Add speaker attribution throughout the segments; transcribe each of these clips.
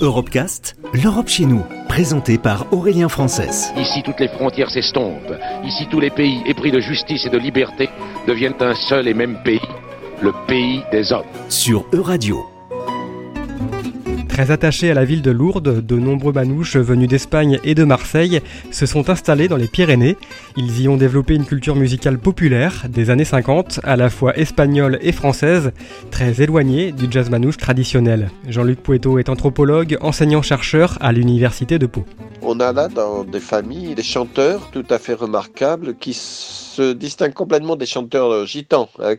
Speaker 1: Europecast, l'Europe chez nous, présenté par Aurélien Frances.
Speaker 2: Ici, toutes les frontières s'estompent. Ici, tous les pays épris de justice et de liberté deviennent un seul et même pays, le pays des hommes.
Speaker 1: Sur Euradio.
Speaker 3: Très attachés à la ville de Lourdes, de nombreux manouches venus d'Espagne et de Marseille se sont installés dans les Pyrénées. Ils y ont développé une culture musicale populaire des années 50, à la fois espagnole et française, très éloignée du jazz manouche traditionnel. Jean-Luc Poeto est anthropologue, enseignant-chercheur à l'Université de Pau.
Speaker 4: On a là dans des familles des chanteurs tout à fait remarquables qui se distinguent complètement des chanteurs gitans. Hein,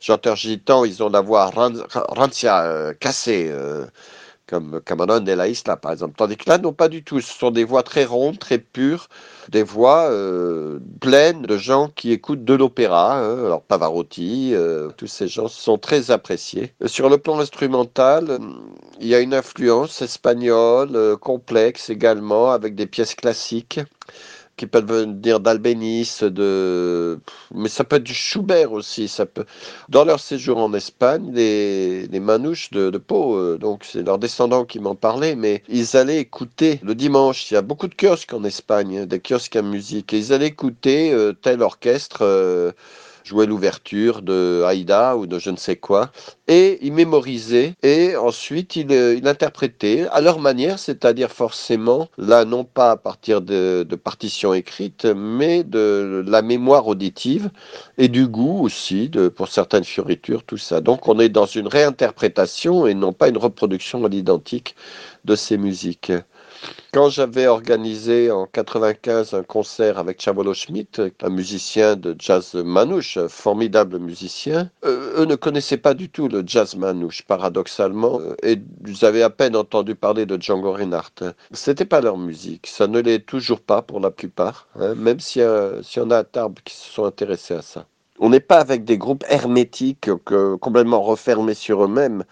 Speaker 4: chanteurs gitans, ils ont la voix rancia, euh, cassée. Euh, comme Cameron de la Isla, par exemple. Tandis que là, non, pas du tout. Ce sont des voix très rondes, très pures, des voix euh, pleines de gens qui écoutent de l'opéra. Hein. Alors, Pavarotti, euh, tous ces gens sont très appréciés. Sur le plan instrumental, il y a une influence espagnole, euh, complexe également, avec des pièces classiques qui peuvent venir d'Albéniz, de... mais ça peut être du Schubert aussi. Ça peut... Dans leur séjour en Espagne, les, les manouches de, de Pau, euh, donc c'est leurs descendants qui m'en parlaient, mais ils allaient écouter le dimanche. Il y a beaucoup de kiosques en Espagne, des kiosques à musique, et ils allaient écouter euh, tel orchestre. Euh, jouait l'ouverture de Haïda ou de je ne sais quoi, et ils mémorisaient, et ensuite ils, euh, ils interprétaient à leur manière, c'est-à-dire forcément, là non pas à partir de, de partitions écrites, mais de la mémoire auditive et du goût aussi, de, pour certaines fioritures, tout ça. Donc on est dans une réinterprétation et non pas une reproduction à l'identique de ces musiques. Quand j'avais organisé en 95 un concert avec Chavolo Schmidt, un musicien de jazz manouche, formidable musicien, euh, eux ne connaissaient pas du tout le jazz manouche, paradoxalement, euh, et ils avaient à peine entendu parler de Django Reinhardt. C'était pas leur musique, ça ne l'est toujours pas pour la plupart, hein, même s'il y, en a à Tarbes qui se sont intéressés à ça. On n'est pas avec des groupes hermétiques, complètement refermés sur eux-mêmes.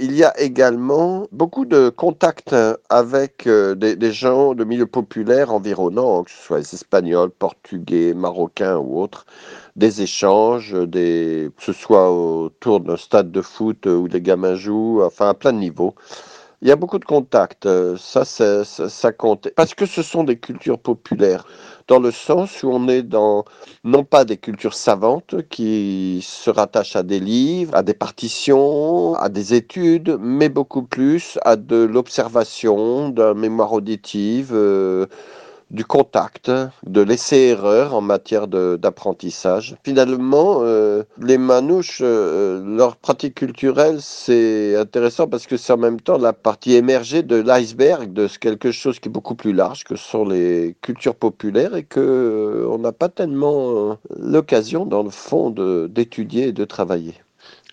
Speaker 4: Il y a également beaucoup de contacts avec euh, des, gens de milieu populaire environnants, que ce soit les Espagnols, Portugais, Marocains ou autres, des échanges, des, que ce soit autour d'un stade de foot où les gamins jouent, enfin à plein de niveaux. Il y a beaucoup de contacts, euh, ça, ça, ça, compte. Parce que ce sont des cultures populaires, dans le sens où on est dans, non pas des cultures savantes qui se rattachent à des livres, à des partitions, à des études, mais beaucoup plus à de l'observation, de la mémoire auditive. Euh, du contact, de l'essai-erreur en matière d'apprentissage. Finalement, euh, les manouches, euh, leur pratique culturelle, c'est intéressant parce que c'est en même temps la partie émergée de l'iceberg, de quelque chose qui est beaucoup plus large que sont les cultures populaires et que euh, on n'a pas tellement l'occasion, dans le fond, d'étudier et de travailler.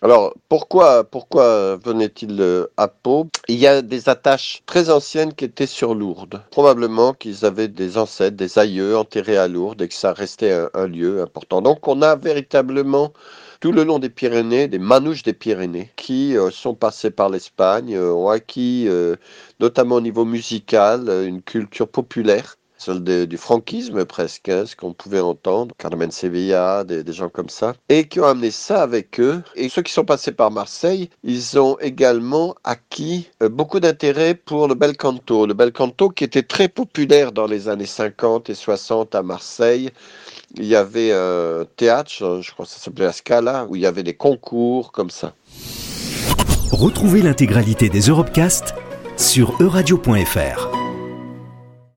Speaker 4: Alors, pourquoi, pourquoi venait-il euh, à Pau Il y a des attaches très anciennes qui étaient sur Lourdes. Probablement qu'ils avaient des ancêtres, des aïeux enterrés à Lourdes et que ça restait un, lieu important. Donc, on a véritablement tout le long des Pyrénées, des manouches des Pyrénées, qui euh, sont passés par l'Espagne, euh, ont acquis, notamment au niveau musical, une culture populaire celle du franquisme presque, hein, ce qu'on pouvait entendre, Carmen Sevilla, des, gens comme ça, et qui ont amené ça avec eux. Et ceux qui sont passés par Marseille, ils ont également acquis euh, beaucoup d'intérêt pour le bel canto. Le bel canto qui était très populaire dans les années 50 et 60 à Marseille. Il y avait un théâtre, je crois que ça s'appelait la Scala, où il y avait des concours comme ça.
Speaker 1: Retrouvez l'intégralité des Europecast sur euradio.fr.